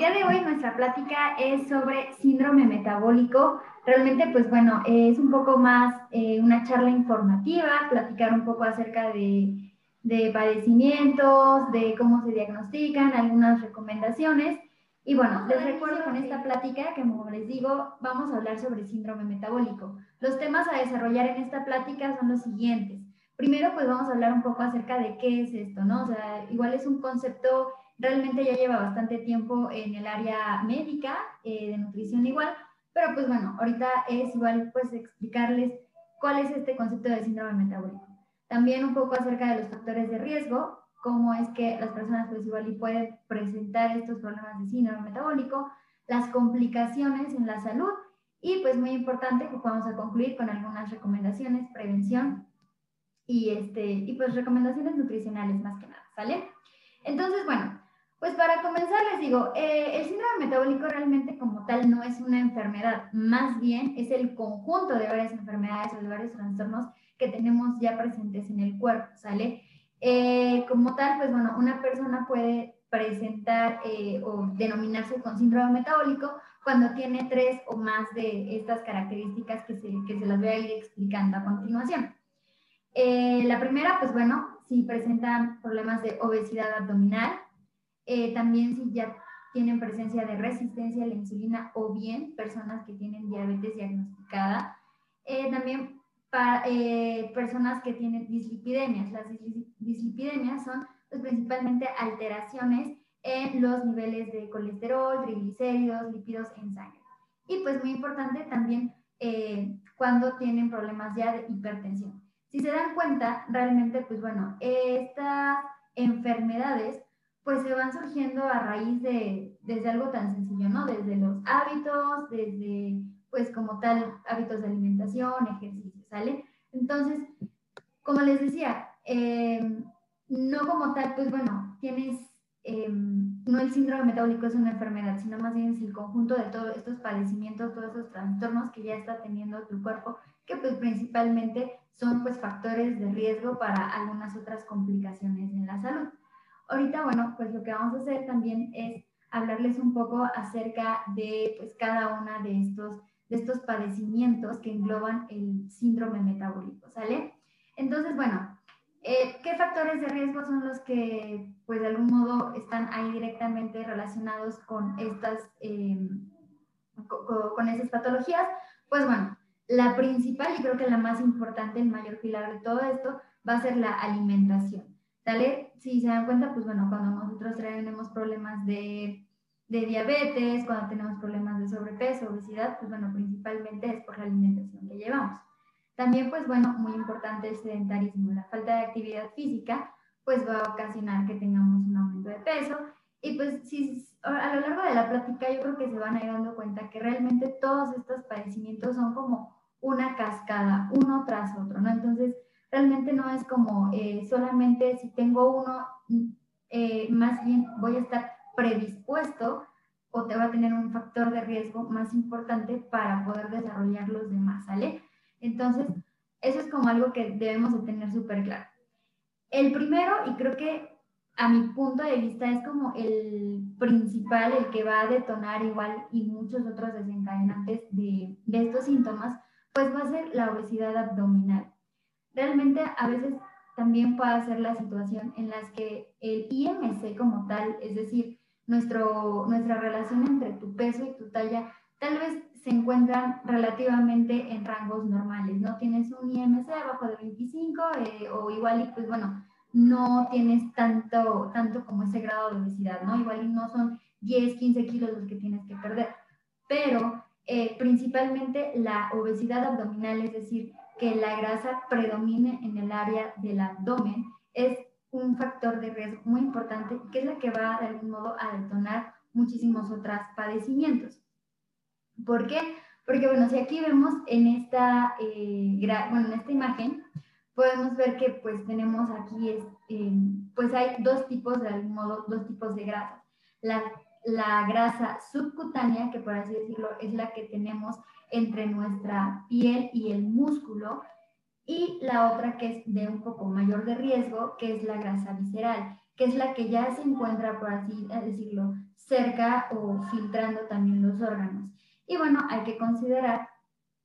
día de hoy nuestra plática es sobre síndrome metabólico. Realmente, pues bueno, es un poco más eh, una charla informativa, platicar un poco acerca de, de padecimientos, de cómo se diagnostican, algunas recomendaciones. Y bueno, les recuerdo con esta plática que, como les digo, vamos a hablar sobre síndrome metabólico. Los temas a desarrollar en esta plática son los siguientes. Primero, pues vamos a hablar un poco acerca de qué es esto, ¿no? O sea, igual es un concepto, realmente ya lleva bastante tiempo en el área médica, eh, de nutrición igual, pero pues bueno, ahorita es igual pues explicarles cuál es este concepto de síndrome metabólico. También un poco acerca de los factores de riesgo, cómo es que las personas pues igual y pueden presentar estos problemas de síndrome metabólico, las complicaciones en la salud y pues muy importante que vamos a concluir con algunas recomendaciones, prevención y, este, y pues recomendaciones nutricionales más que nada, ¿sale? Entonces, bueno, pues para comenzar les digo, eh, el síndrome metabólico realmente como tal no es una enfermedad, más bien es el conjunto de varias enfermedades o de varios trastornos que tenemos ya presentes en el cuerpo, ¿sale? Eh, como tal, pues bueno, una persona puede presentar eh, o denominarse con síndrome metabólico cuando tiene tres o más de estas características que se, que se las voy a ir explicando a continuación. Eh, la primera, pues bueno, si presentan problemas de obesidad abdominal, también si ya tienen presencia de resistencia a la insulina o bien personas que tienen diabetes diagnosticada. también para eh, personas que tienen dislipidemias. Las dislipidemias son pues, principalmente alteraciones en los niveles de colesterol, triglicéridos, lípidos en sangre. Y pues muy importante también eh, cuando tienen problemas ya de hipertensión. Si se dan cuenta, realmente, pues bueno, estas enfermedades pues se van surgiendo a raíz de, desde algo tan sencillo, ¿no? Desde los hábitos, desde pues como tal hábitos de alimentación, ejercicio, ¿sale? Entonces, como les decía, em, no como tal, pues bueno, tienes, em, no el síndrome metabólico es una enfermedad, sino más bien es el conjunto de todos estos padecimientos, todos esos trastornos que ya está teniendo tu cuerpo, que pues principalmente son pues factores de riesgo para algunas otras complicaciones en la salud. Ahorita, bueno, pues lo que vamos a hacer también es hablarles un poco acerca de pues cada una de estos de estos padecimientos que engloban el síndrome metabólico, ¿sale? Entonces, bueno, eh, ¿qué factores de riesgo son los que, pues, de algún modo están ahí directamente relacionados con estas, em, con, esas patologías? Pues bueno, la principal y creo que la más importante, el mayor pilar de todo esto, va a ser la alimentación, ¿sale? Si se dan cuenta, pues bueno, cuando nosotros tenemos problemas de de diabetes, cuando tenemos problemas de sobrepeso, obesidad, pues bueno, principalmente es por la alimentación que llevamos. También, pues bueno, muy importante el sedentarismo. La falta de actividad física, pues va a ocasionar que tengamos un aumento de peso. Y pues si a lo largo de la plática yo creo que se van a ir dando cuenta que realmente todos estos padecimientos son como una cascada, uno tras otro, ¿no? Entonces, realmente no es como eh, solamente si tengo uno, eh, más bien voy a estar predispuesto o te va a tener un factor de riesgo más importante para poder desarrollar los demás, ¿sale? Entonces, eso es como algo que debemos de tener súper claro. El primero, y creo que a mi punto de vista es como el principal, el que va a detonar igual y muchos otros desencadenantes de, de estos síntomas, pues va a ser la obesidad abdominal. Realmente a veces también puede ser la situación en las que el IMC como tal, es decir, nuestro, nuestra relación entre tu peso y tu talla tal vez se encuentran relativamente en rangos normales, ¿no? Tienes un IMC abajo de 25 eh, o igual y pues bueno, no tienes tanto, tanto como ese grado de obesidad, ¿no? Igual y no son 10, 15 kilos los que tienes que perder, pero eh, principalmente la obesidad abdominal, es decir, que la grasa predomine en el área del abdomen, es un factor de riesgo muy importante que es la que va de algún modo a detonar muchísimos otros padecimientos. ¿Por qué? Porque bueno, si aquí vemos en esta, eh, bueno, en esta imagen, podemos ver que pues tenemos aquí, es, eh, pues hay dos tipos de algún modo, dos tipos de grasa. La, la grasa subcutánea, que por así decirlo, es la que tenemos entre nuestra piel y el músculo, y la otra que es de un poco mayor de riesgo, que es la grasa visceral, que es la que ya se encuentra, por así decirlo, cerca o filtrando también los órganos. Y bueno, hay que considerar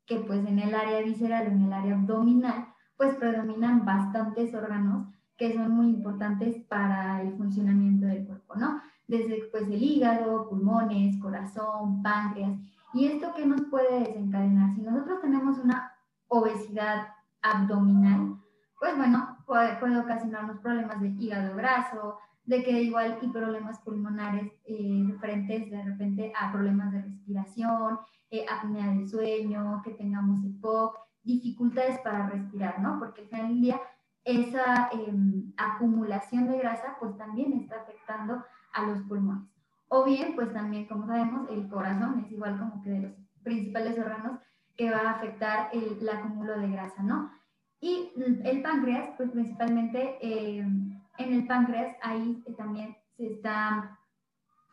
que pues en el área visceral, en el área abdominal, pues predominan bastantes órganos que son muy importantes para el funcionamiento del cuerpo, ¿no? Desde pues el hígado, pulmones, corazón, páncreas. ¿Y esto qué nos puede desencadenar? Si nosotros tenemos una obesidad abdominal, pues bueno, puede, ocasionarnos problemas de hígado graso, de que igual y problemas pulmonares eh, diferentes de repente a problemas de respiración, eh, apnea del sueño, que tengamos EPOC, dificultades para respirar, ¿no? Porque al final día esa em, acumulación de grasa pues también está afectando a los pulmones. O bien, pues también, como sabemos, el corazón es igual como que de los principales órganos que va a afectar el, acúmulo de grasa, ¿no? Y el páncreas, pues principalmente em, en el páncreas, ahí también se está,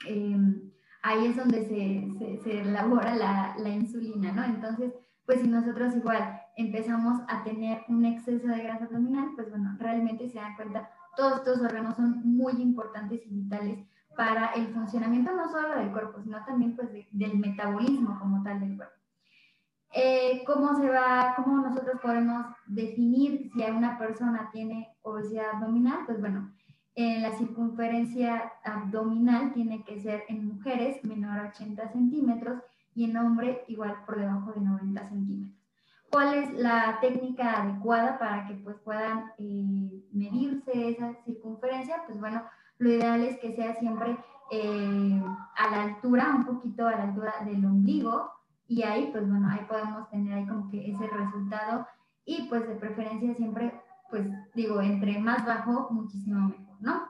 em, ahí es donde se, se, elabora la, la, insulina, ¿no? Entonces, pues si nosotros igual empezamos a tener un exceso de grasa abdominal, pues bueno, realmente se dan cuenta, todos estos órganos son muy importantes y vitales para el funcionamiento no solo del cuerpo, sino también pues del metabolismo como tal del cuerpo. Eh, ¿Cómo se va, cómo nosotros podemos definir si una persona tiene obesidad abdominal? Pues bueno, en la circunferencia abdominal tiene que ser en mujeres menor a 80 centímetros y en hombre igual por debajo de 90 centímetros. ¿Cuál es la técnica adecuada para que pues puedan eh, medirse esa circunferencia? Pues bueno, lo ideal es que sea siempre eh, a la altura, un poquito a la altura del ombligo y ahí pues bueno, ahí podemos tener ahí como que ese resultado y pues de preferencia siempre pues digo, entre más bajo, muchísimo mejor, ¿no?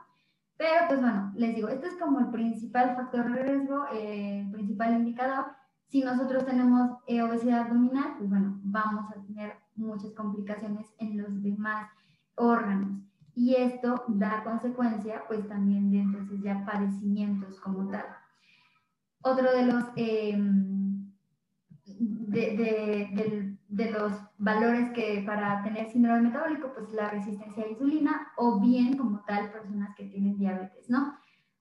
Pero pues bueno, les digo, este es como el principal factor de riesgo, el principal indicador si nosotros tenemos eh, obesidad abdominal, pues bueno, vamos a tener muchas complicaciones en los demás órganos. Y esto da consecuencia, pues también de entonces ya padecimientos como tal. Otro de los, em, de, de, los valores que para tener síndrome metabólico, pues la resistencia a la insulina o bien como tal personas que tienen diabetes, ¿no?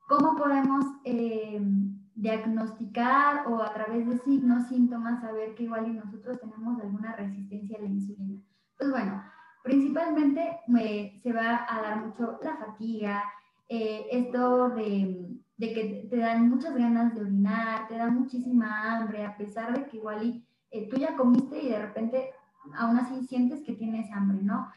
¿Cómo podemos em, diagnosticar o a través de signos, síntomas, saber que igual y nosotros tenemos alguna resistencia a la insulina. Pues bueno, principalmente eh, se va a dar mucho la fatiga, eh, esto de, que te dan muchas ganas de orinar, te da muchísima hambre, a pesar de que igual y, eh, tú ya comiste y de repente aún así sientes que tienes hambre, ¿no?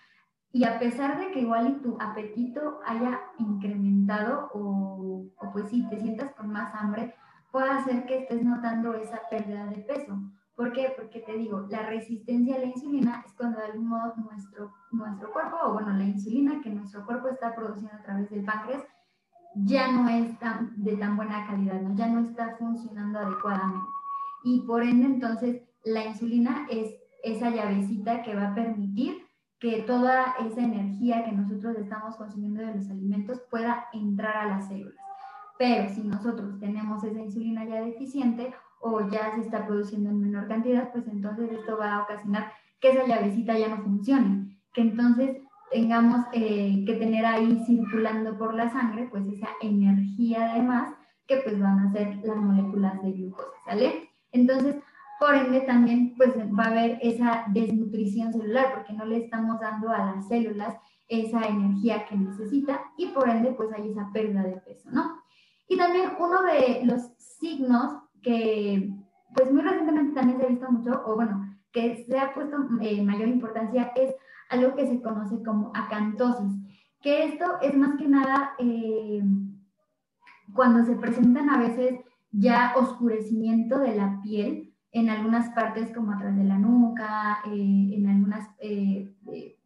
Y a pesar de que igual y tu apetito haya incrementado o, pues sí, te sientas con más hambre, puede hacer que estés notando esa pérdida de peso. ¿Por qué? Porque te digo, la resistencia a la insulina es cuando de algún modo nuestro, nuestro cuerpo, o bueno, la insulina que nuestro cuerpo está produciendo a través del páncreas, ya no es tan, de tan buena calidad, ¿no? ya no está funcionando adecuadamente. Y por ende, entonces, la insulina es esa llavecita que va a permitir que toda esa energía que nosotros estamos consumiendo de los alimentos pueda entrar a las células. Pero si nosotros tenemos esa insulina ya deficiente o ya se está produciendo en menor cantidad, pues entonces esto va a ocasionar que esa llavecita ya no funcione, que entonces tengamos eh, que tener ahí circulando por la sangre, pues esa energía además que pues van a ser las moléculas de glucosa, ¿sale? Entonces, por ende también pues va a haber esa desnutrición celular porque no le estamos dando a las células esa energía que necesita y por ende pues hay esa pérdida de peso, ¿no? Y también uno de los signos que, pues muy recientemente también se ha visto mucho, o bueno, que se ha puesto eh, mayor importancia, es algo que se conoce como acantosis, que esto es más que nada eh, cuando se presentan a veces ya oscurecimiento de la piel en algunas partes como atrás de la nuca, eh, en algunas,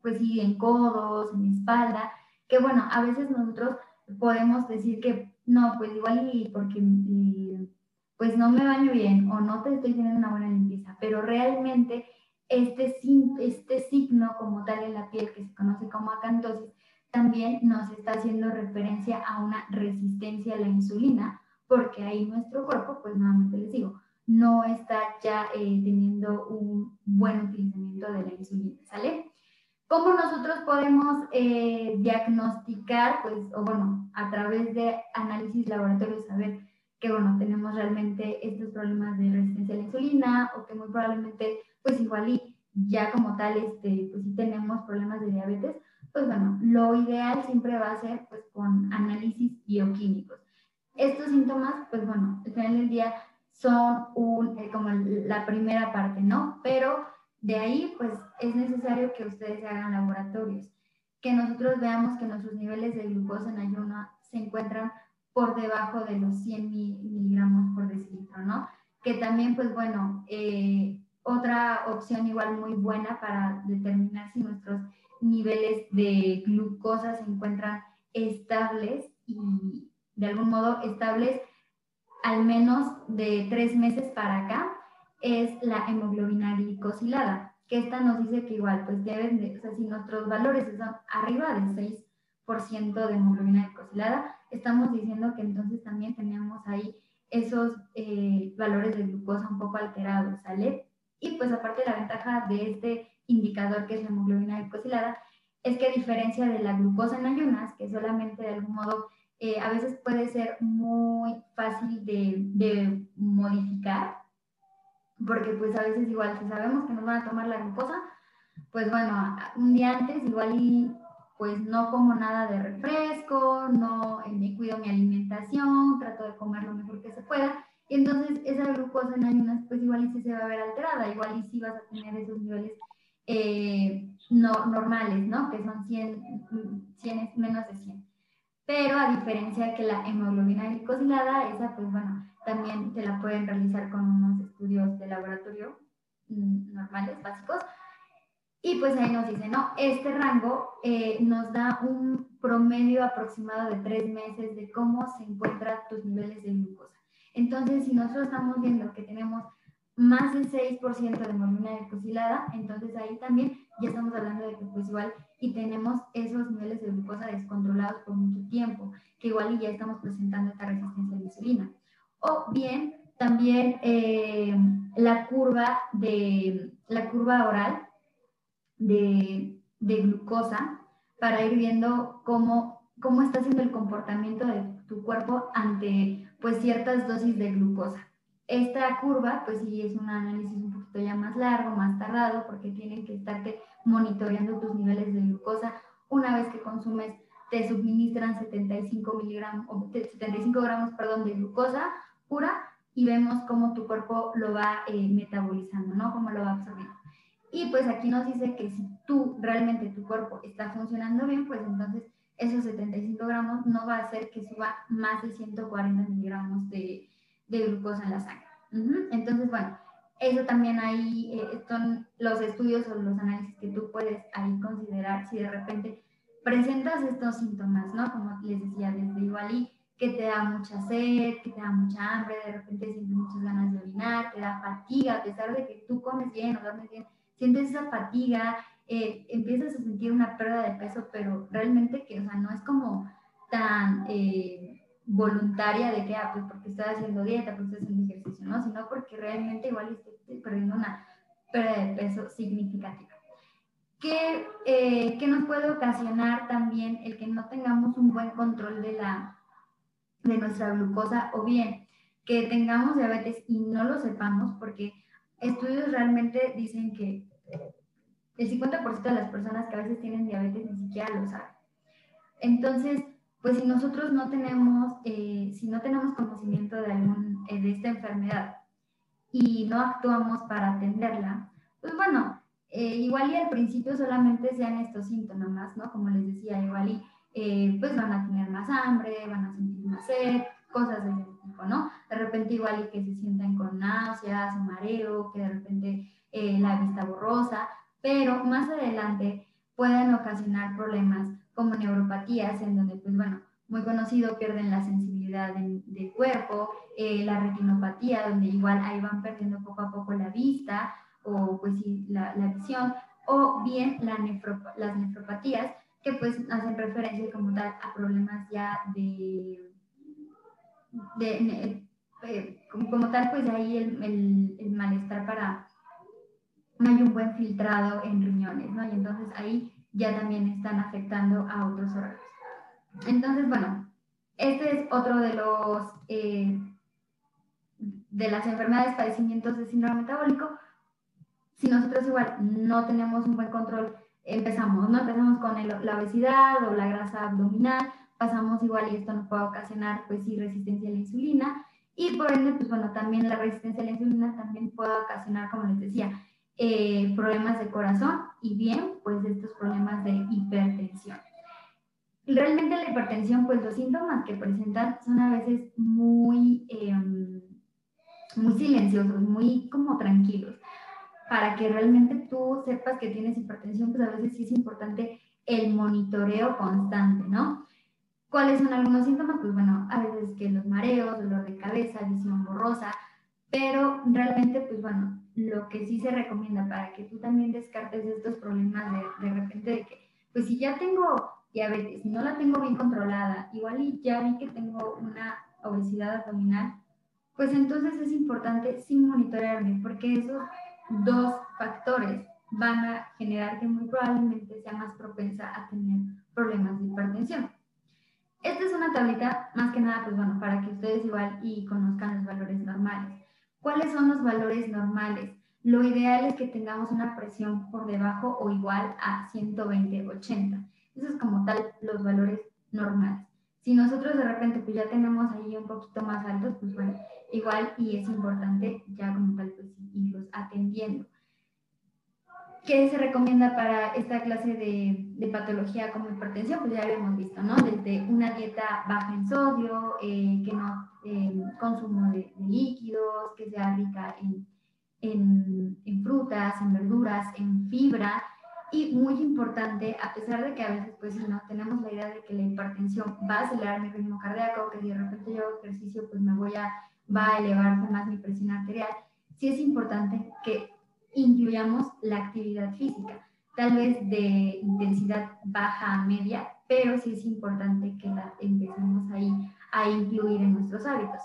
pues sí, en codos, en espalda, que bueno, a veces nosotros podemos decir que no, pues igual y porque pues no me baño bien o no te estoy teniendo una buena limpieza, pero realmente este, este signo como tal en la piel que se conoce como acantosis también nos está haciendo referencia a una resistencia a la insulina, porque ahí nuestro cuerpo, pues nuevamente les digo, no está ya eh, teniendo un buen utilizamiento de la insulina, ¿sale? ¿Cómo nosotros podemos eh, diagnosticar, pues, o bueno, a través de análisis laboratorio saber que, bueno, tenemos realmente estos problemas de resistencia a la insulina o que muy probablemente, pues igual y ya como tal, este, pues si tenemos problemas de diabetes, pues bueno, lo ideal siempre va a ser pues con análisis bioquímicos. Estos síntomas, pues bueno, al final del día son un, eh, como la primera parte, ¿no? Pero de ahí, pues es necesario que ustedes hagan laboratorios, que nosotros veamos que nuestros niveles de glucosa en ayuno se encuentran por debajo de los 100 miligramos por decilitro, ¿no? Que también, pues bueno, eh, otra opción igual muy buena para determinar si nuestros niveles de glucosa se encuentran estables y de algún modo estables al menos de tres meses para acá es la hemoglobina glicosilada, que esta nos dice que igual, pues deben de, o sea, si nuestros valores son arriba del 6% de hemoglobina glicosilada, estamos diciendo que entonces también tenemos ahí esos eh, valores de glucosa un poco alterados, ¿sale? Y pues aparte la ventaja de este indicador que es la hemoglobina glicosilada es que a diferencia de la glucosa en ayunas, que solamente de algún modo eh, a veces puede ser muy fácil de, de, modificar, porque pues a veces igual si sabemos que nos van a tomar la glucosa, pues bueno, un día antes igual y pues no como nada de refresco, no eh, me cuido mi alimentación, trato de comer lo mejor que se pueda. Y entonces esa glucosa en ayunas, pues igual y sí se va a ver alterada, igual y sí vas a tener esos niveles eh, no, normales, ¿no? Que son 100, 100, menos de 100. Pero a diferencia que la hemoglobina glicosilada, esa pues bueno, también se la pueden realizar con unos estudios de laboratorio mm, normales, básicos, y pues ahí nos dice, no, este rango eh, nos da un promedio aproximado de tres meses de cómo se encuentran tus niveles de glucosa. Entonces, si nosotros estamos viendo que tenemos más del 6% de hemoglobina glucosilada, entonces ahí también ya estamos hablando de que pues igual y tenemos esos niveles de glucosa descontrolados por mucho tiempo, que igual y ya estamos presentando esta resistencia a la insulina. O bien también eh, la curva de la curva oral de, glucosa para ir viendo cómo, cómo está siendo el comportamiento de tu cuerpo ante pues ciertas dosis de glucosa. Esta curva, pues sí, es un análisis un poquito ya más largo, más tardado, porque tienen que estarte monitoreando tus niveles de glucosa. Una vez que consumes, te suministran 75 miligramos, o 75 gramos, perdón, de glucosa pura y vemos cómo tu cuerpo lo va eh, metabolizando, ¿no? Cómo lo va absorbiendo. Y pues aquí nos dice que si tú realmente tu cuerpo está funcionando bien, pues entonces esos 75 gramos no va a hacer que suba más de 140 miligramos de, de glucosa en la sangre. Entonces, bueno, eso también ahí eh, son los estudios o los análisis que tú puedes ahí considerar si de repente presentas estos síntomas, ¿no? Como les decía, desde igual y que te da mucha sed, que te da mucha hambre, de repente sientes muchas ganas de orinar, te da fatiga, a pesar de que tú comes bien o duermes bien, sientes esa fatiga, eh, empiezas a sentir una pérdida de peso, pero realmente que, o sea, no es como tan eh, voluntaria de que, ah, pues porque estoy haciendo dieta, porque estoy haciendo ejercicio, ¿no? Sino porque realmente igual estoy perdiendo una pérdida de peso significativa. ¿Qué, eh, ¿Qué nos puede ocasionar también el que no tengamos un buen control de, la, de nuestra glucosa o bien que tengamos diabetes y no lo sepamos? Porque estudios realmente dicen que el 50% de las personas que a veces tienen diabetes ni siquiera lo saben. Entonces, pues si nosotros no tenemos, eh, si no tenemos conocimiento de, algún, eh, de esta enfermedad y no actuamos para atenderla, pues bueno, eh, igual y al principio solamente sean estos síntomas, ¿no? Como les decía, igual y pues van a tener más hambre, van a sentir más sed, cosas de ¿no? De repente igual y que se sientan con náuseas mareo, que de repente eh, la vista borrosa, pero más adelante pueden ocasionar problemas como neuropatías, en donde, pues bueno, muy conocido, pierden la sensibilidad del, cuerpo, eh, la retinopatía, donde igual ahí van perdiendo poco a poco la vista o pues sí, la, la visión, o bien la las nefropatías, que pues hacen referencia como tal a problemas ya de eh, como, tal, pues ahí el, el, malestar para, no hay un buen filtrado en riñones, ¿no? Y entonces ahí ya también están afectando a otros órganos. Entonces, bueno, este es otro de los eh, de las enfermedades, padecimientos de síndrome metabólico. Si nosotros igual no tenemos un buen control, empezamos, ¿no? Empezamos con la obesidad o la grasa abdominal, pasamos igual y esto nos puede ocasionar, pues sí, resistencia a la insulina. Y por ende, pues bueno, también la resistencia a la insulina también puede ocasionar, como les decía, eh, problemas de corazón y bien, pues estos problemas de hipertensión. Realmente la hipertensión, pues los síntomas que presentan son a veces muy, em, muy silenciosos, muy como tranquilos. Para que realmente tú sepas que tienes hipertensión, pues a veces sí es importante el monitoreo constante, ¿no? ¿Cuáles son algunos síntomas? Pues bueno, a veces que los mareos, dolor de cabeza, visión borrosa, pero realmente, pues bueno, lo que sí se recomienda para que tú también descartes estos problemas de, de repente de que, pues si ya tengo diabetes, no la tengo bien controlada, igual y ya vi que tengo una obesidad abdominal, pues entonces es importante sin monitorearme, porque esos dos factores van a generar que muy probablemente sea más propensa a tener problemas de hipertensión. Esta es una tablita más que nada, pues bueno, para que ustedes igual y conozcan los valores normales. ¿Cuáles son los valores normales? Lo ideal es que tengamos una presión por debajo o igual a 120-80. Eso es como tal los valores normales. Si nosotros de repente pues ya tenemos ahí un poquito más altos, pues bueno, igual y es importante ya como tal pues irlos atendiendo. ¿Qué se recomienda para esta clase de, de, patología como hipertensión? Pues ya hemos visto, ¿no? Desde una dieta baja en sodio, eh, que no eh, consumo de, de, líquidos, que sea rica en, en, en, frutas, en verduras, en fibra. Y muy importante, a pesar de que a veces, pues no, tenemos la idea de que la hipertensión va a acelerar mi ritmo cardíaco, que si de repente yo hago ejercicio, pues me voy a, va a elevar más mi presión arterial, sí es importante que incluyamos la actividad física, tal vez de intensidad baja a media, pero sí es importante que la empecemos ahí a incluir en nuestros hábitos.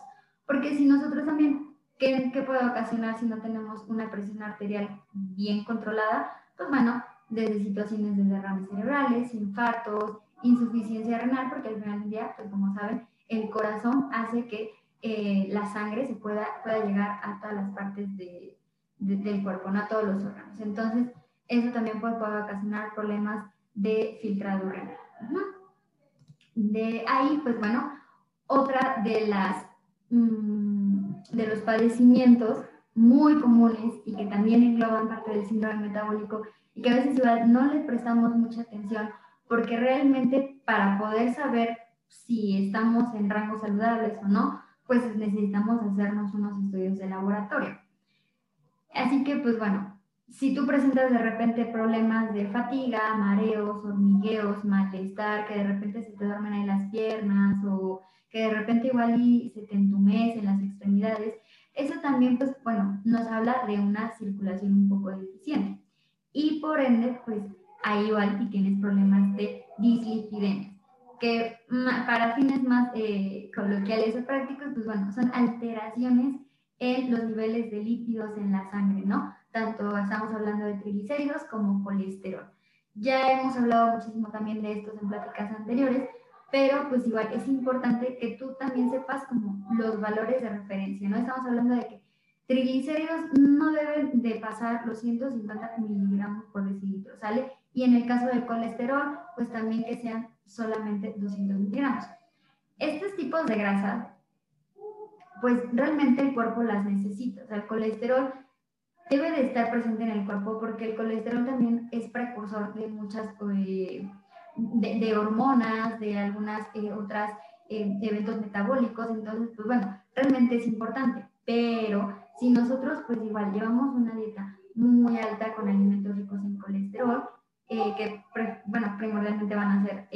Porque si nosotros también, ¿qué, ¿qué, puede ocasionar si no tenemos una presión arterial bien controlada? Pues bueno, desde situaciones de derrames cerebrales, infartos, insuficiencia renal, porque al final del día, pues como saben, el corazón hace que eh, la sangre se pueda, pueda llegar a todas las partes de, del cuerpo, no a todos los órganos. Entonces, eso también puede, ocasionar problemas de filtrado renal. De ahí, pues bueno, otra de las mm, de los padecimientos muy comunes y que también engloban parte del síndrome metabólico y que a veces no le prestamos mucha atención porque realmente para poder saber si estamos en rangos saludables o no, pues necesitamos hacernos unos estudios de laboratorio. Así que, pues bueno, si tú presentas de repente problemas de fatiga, mareos, hormigueos, malestar, que de repente se te duermen ahí las piernas o que de repente igual y se te entumecen las extremidades, eso también, pues bueno, nos habla de una circulación un poco deficiente. Y por ende, pues ahí igual y tienes problemas de dislipidemia, que para fines más eh, coloquiales o prácticos, pues bueno, son alteraciones en los niveles de lípidos en la sangre, ¿no? Tanto estamos hablando de triglicéridos como colesterol. Ya hemos hablado muchísimo también de estos en pláticas anteriores, pero pues igual es importante que tú también sepas como los valores de referencia, ¿no? Estamos hablando de que triglicéridos no deben de pasar los 150 miligramos por decilitro, ¿sale? Y en el caso del colesterol, pues también que sean solamente 200 miligramos. Estos tipos de grasas pues realmente el cuerpo las necesita. O sea, el colesterol debe de estar presente en el cuerpo porque el colesterol también es precursor de muchas, eh, de, hormonas, de algunas eh, otras eh, eventos metabólicos. Entonces, pues bueno, realmente es importante. Pero si nosotros pues igual llevamos una dieta muy alta con alimentos ricos en colesterol, que bueno, primordialmente van a ser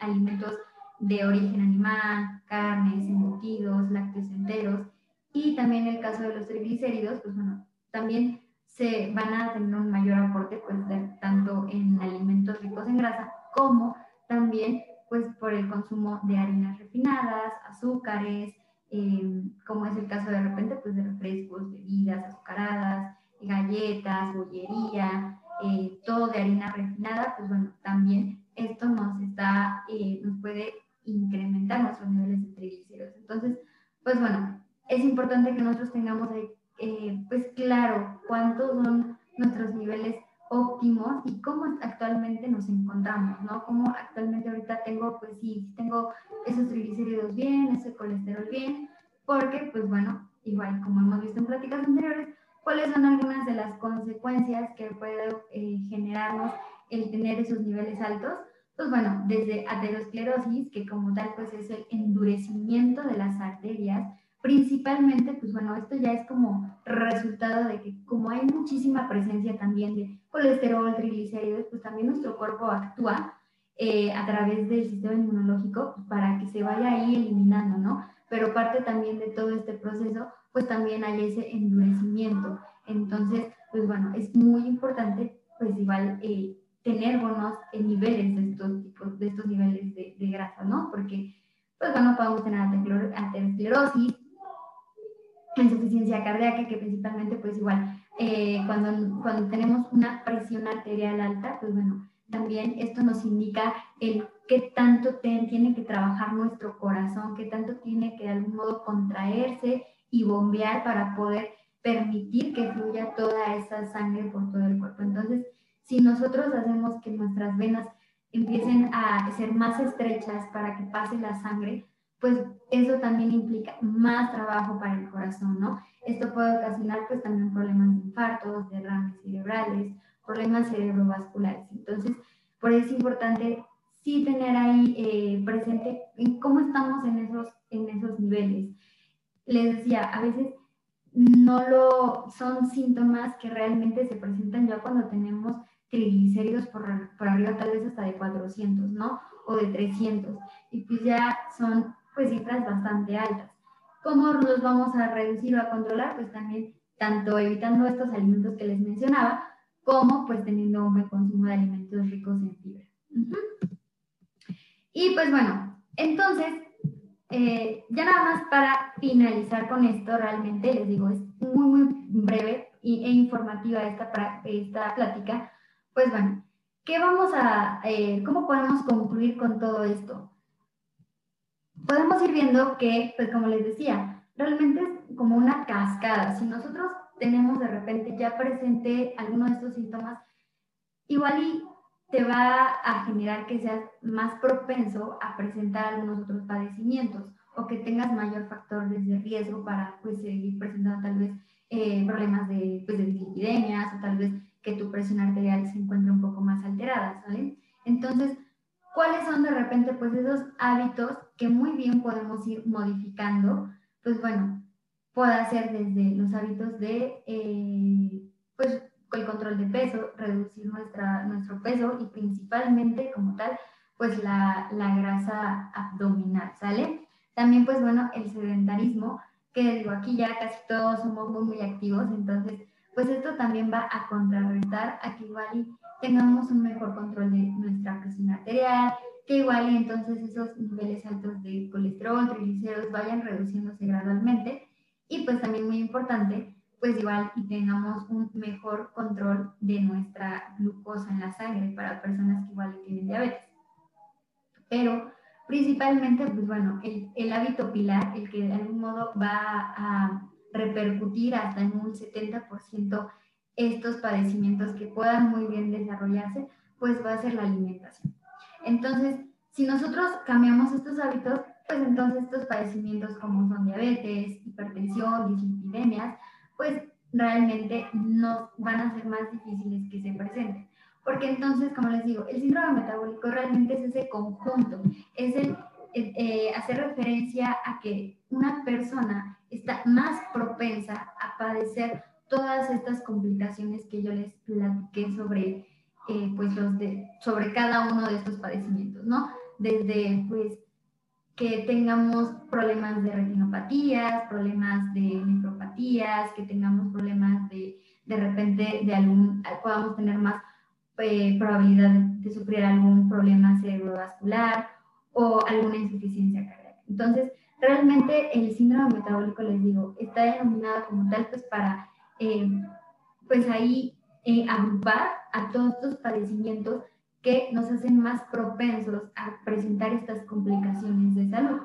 alimentos de origen animal, carnes, embutidos, lácteos enteros y también el caso de los triglicéridos, pues bueno, también se van a tener un mayor aporte pues tanto en alimentos ricos en grasa como también pues por el consumo de harinas refinadas, azúcares, em, como es el caso de repente pues de refrescos, bebidas azucaradas, galletas, bollería, eh, todo de harina refinada, pues bueno, también esto nos está, eh, nos puede incrementar nuestros niveles de triglicéridos. Entonces, pues bueno, es importante que nosotros tengamos eh, pues claro cuántos son nuestros niveles óptimos y cómo actualmente nos encontramos, ¿no? Cómo actualmente ahorita tengo, pues sí, tengo esos triglicéridos bien, ese colesterol bien, porque pues bueno, igual como hemos visto en pláticas anteriores, cuáles son algunas de las consecuencias que puede eh, generarnos el tener esos niveles altos. Pues bueno, desde aterosclerosis, que como tal pues es el endurecimiento de las arterias, principalmente, pues bueno, esto ya es como resultado de que como hay muchísima presencia también de colesterol, triglicéridos, pues también nuestro cuerpo actúa eh, a través del sistema inmunológico pues, para que se vaya ahí eliminando, ¿no? Pero parte también de todo este proceso, pues también hay ese endurecimiento. Entonces, pues bueno, es muy importante, pues igual, eh, tener buenos niveles de estos tipos, de estos niveles de, de grasa, ¿no? Porque, pues bueno, podemos tener aterosclerosis, insuficiencia cardíaca, que principalmente, pues igual, eh, cuando, cuando tenemos una presión arterial alta, pues bueno, también esto nos indica el qué tanto tiene que trabajar nuestro corazón, qué tanto tiene que de algún modo contraerse y bombear para poder permitir que fluya toda esa sangre por todo el cuerpo. Entonces, si nosotros hacemos que nuestras venas empiecen a ser más estrechas para que pase la sangre, pues eso también implica más trabajo para el corazón, ¿no? Esto puede ocasionar pues también problemas de infartos, derrames cerebrales, problemas cerebrovasculares. Entonces, por eso es importante sí tener ahí eh, presente en cómo estamos en esos, en esos niveles. Les decía, a veces no lo son síntomas que realmente se presentan ya cuando tenemos triglicéridos por, por arriba tal vez hasta de 400, ¿no? O de 300. Y pues ya son pues cifras bastante altas. ¿Cómo los vamos a reducir o a controlar? Pues también tanto evitando estos alimentos que les mencionaba, como pues teniendo un buen consumo de alimentos ricos en fibra. Y pues bueno, entonces, eh, ya nada más para finalizar con esto, realmente les digo, es muy, muy breve e informativa esta, esta plática. Pues bueno, ¿qué vamos a, eh, cómo podemos concluir con todo esto? podemos ir viendo que, pues como les decía, realmente es como una cascada. Si nosotros tenemos de repente ya presente alguno de estos síntomas, igual y te va a generar que seas más propenso a presentar algunos otros padecimientos o que tengas mayor factor de riesgo para pues seguir presentando tal vez eh, problemas de, pues, de o tal vez que tu presión arterial se encuentre un poco más alterada, ¿sale? Entonces, ¿cuáles son de repente pues esos hábitos que muy bien podemos ir modificando, pues bueno, puede ser desde los hábitos de, eh, pues, el control de peso, reducir nuestra, nuestro peso y principalmente como tal, pues la, la grasa abdominal, ¿sale? También, pues bueno, el sedentarismo, que digo, aquí ya casi todos somos muy, muy activos, entonces, pues esto también va a contrarrestar a que igual tengamos un mejor control de nuestra presión arterial, que igual y entonces esos niveles altos de colesterol, triglicéridos vayan reduciéndose gradualmente y pues también muy importante, pues igual y tengamos un mejor control de nuestra glucosa en la sangre para personas que igual tienen diabetes. Pero principalmente, pues bueno, el, el hábito pilar, el que de algún modo va a repercutir hasta en un 70% estos padecimientos que puedan muy bien desarrollarse, pues va a ser la alimentación. Entonces, si nosotros cambiamos estos hábitos, pues entonces estos padecimientos como son diabetes, hipertensión, dislipidemias, pues realmente no van a ser más difíciles que se presenten. Porque entonces, como les digo, el síndrome metabólico realmente es ese conjunto, es el eh, hacer referencia a que una persona está más propensa a padecer todas estas complicaciones que yo les platiqué sobre eh, pues los de, sobre cada uno de estos padecimientos, ¿no? Desde pues que tengamos problemas de retinopatías, problemas de nefropatías, que tengamos problemas de, de repente, de algún, podamos tener más eh, probabilidad de, sufrir algún problema cerebrovascular o alguna insuficiencia cardíaca. Entonces, realmente el síndrome metabólico, les digo, está denominado como tal, pues para, eh, pues ahí eh, agrupar a todos estos padecimientos que nos hacen más propensos a presentar estas complicaciones de salud.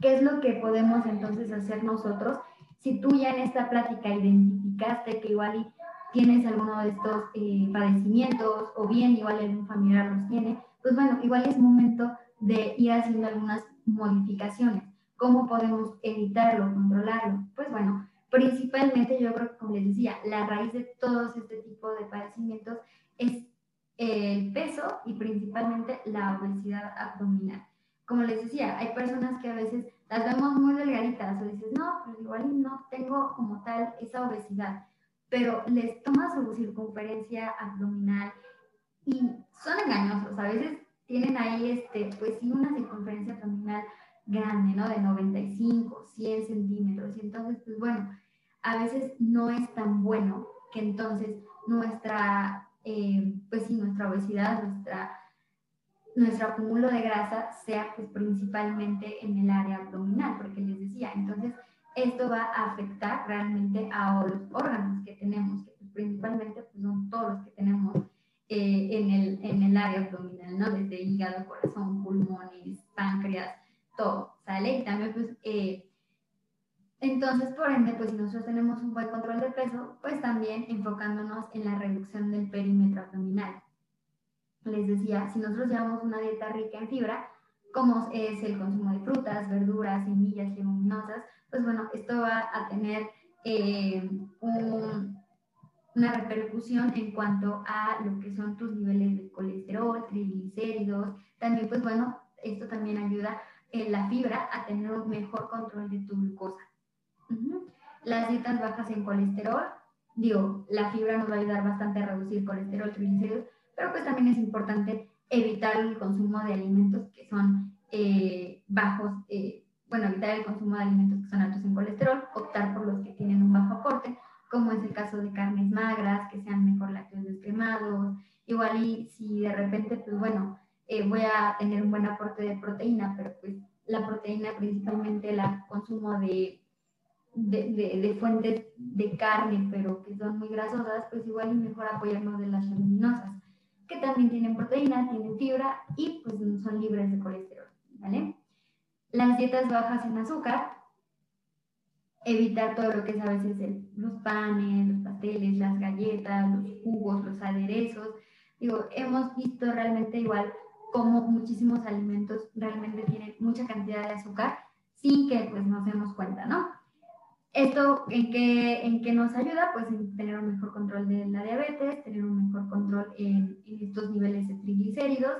¿Qué es lo que podemos entonces hacer nosotros? Si tú ya en esta plática identificaste que igual tienes alguno de estos eh, padecimientos o bien igual algún familiar los tiene, pues bueno, igual es momento de ir haciendo algunas modificaciones. ¿Cómo podemos evitarlo, controlarlo? Pues bueno, principalmente yo creo que como les decía, la raíz de todos este tipo de padecimientos es el peso y principalmente la obesidad abdominal. Como les decía, hay personas que a veces las vemos muy delgaditas o dices, no, pues igual no tengo como tal esa obesidad, pero les tomas su circunferencia abdominal y son engañosos. A veces tienen ahí, este, pues sí, una circunferencia abdominal grande, ¿no? De 95, 100 centímetros. Y entonces, pues bueno, a veces no es tan bueno que entonces nuestra, eh, pues sí, nuestra obesidad, nuestra, nuestro acúmulo de grasa sea pues principalmente en el área abdominal, porque les decía, entonces esto va a afectar realmente a los órganos que tenemos, que pues, principalmente pues son todos los que tenemos eh, en, el, en el área abdominal, ¿no? Desde hígado, corazón, pulmones, páncreas, todo, ¿sale? Y también pues... Eh, entonces, por ende, pues si nosotros tenemos un buen control de peso, pues también enfocándonos en la reducción del perímetro abdominal. Les decía, si nosotros llevamos una dieta rica en fibra, como es el consumo de frutas, verduras, semillas, leguminosas, pues bueno, esto va a tener eh, una repercusión en cuanto a lo que son tus niveles de colesterol, triglicéridos. También, pues bueno, esto también ayuda en la fibra a tener un mejor control de tu glucosa. Las dietas bajas en colesterol, digo, la fibra nos va a ayudar bastante a reducir colesterol, triglicéridos, pero pues también es importante evitar el consumo de alimentos que son eh, bajos, eh, bueno, evitar el consumo de alimentos que son altos en colesterol, optar por los que tienen un bajo aporte, como es el caso de carnes magras, que sean mejor lácteos descremados, igual y si de repente, pues bueno, eh, voy a tener un buen aporte de proteína, pero pues la proteína principalmente la consumo de de, de, fuentes de carne, pero que son muy grasosas, pues igual es mejor apoyarnos de las leguminosas, que también tienen proteína, tienen fibra y pues son libres de colesterol, ¿vale? Las dietas bajas en azúcar, evitar todo lo que es a veces el, los panes, los pasteles, las galletas, los jugos, los aderezos. Digo, hemos visto realmente igual cómo muchísimos alimentos realmente tienen mucha cantidad de azúcar sin que pues nos demos cuenta, ¿no? ¿Esto en qué, en qué nos ayuda? Pues en tener un mejor control de la diabetes, tener un mejor control en, en estos niveles de triglicéridos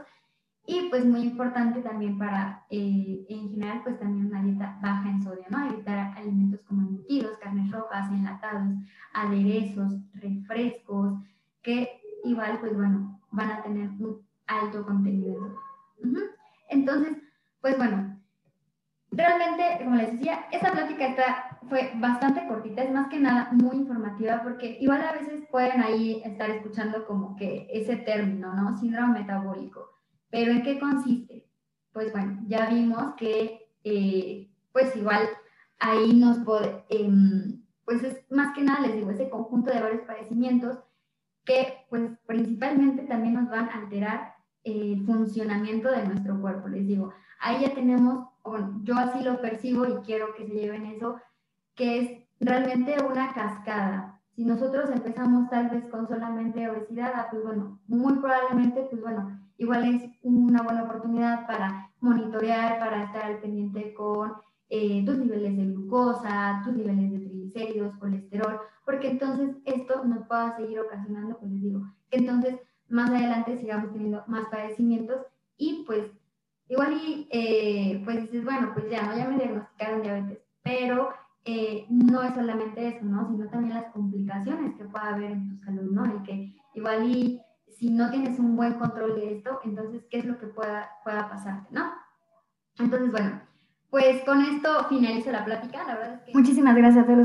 y pues muy importante también para, eh, en general, pues también una dieta baja en sodio, ¿no? Evitar alimentos como embutidos, carnes rojas, enlatados, aderezos, refrescos, que igual, pues bueno, van a tener un alto contenido. Entonces, pues bueno, realmente, como les decía, esta plática está, fue bastante cortita, es más que nada muy informativa porque igual a veces pueden ahí estar escuchando como que ese término, ¿no? Síndrome metabólico. Pero ¿en qué consiste? Pues bueno, ya vimos que eh, pues igual ahí nos puede, em, pues es más que nada, les digo, ese conjunto de varios padecimientos que pues principalmente también nos van a alterar el funcionamiento de nuestro cuerpo. Les digo, ahí ya tenemos bueno, yo así lo percibo y quiero que se lleven eso, que es realmente una cascada. Si nosotros empezamos tal vez con solamente obesidad, ah, pues bueno, muy probablemente, pues bueno, igual es una buena oportunidad para monitorear, para estar al pendiente con eh, tus niveles de glucosa, tus niveles de triglicéridos, colesterol, porque entonces esto nos pueda seguir ocasionando, pues les digo, que entonces más adelante sigamos teniendo más padecimientos y pues Igual y eh, pues dices, bueno, pues ya, ¿no? Ya me diagnosticaron diabetes, pero eh, no es solamente eso, ¿no? Sino también las complicaciones que pueda haber en tu salud, ¿no? Y que igual y si no tienes un buen control de esto, entonces, ¿qué es lo que pueda, pueda pasarte, ¿no? Entonces, bueno, pues con esto finalizo la plática. La verdad es que... Muchísimas gracias a todos.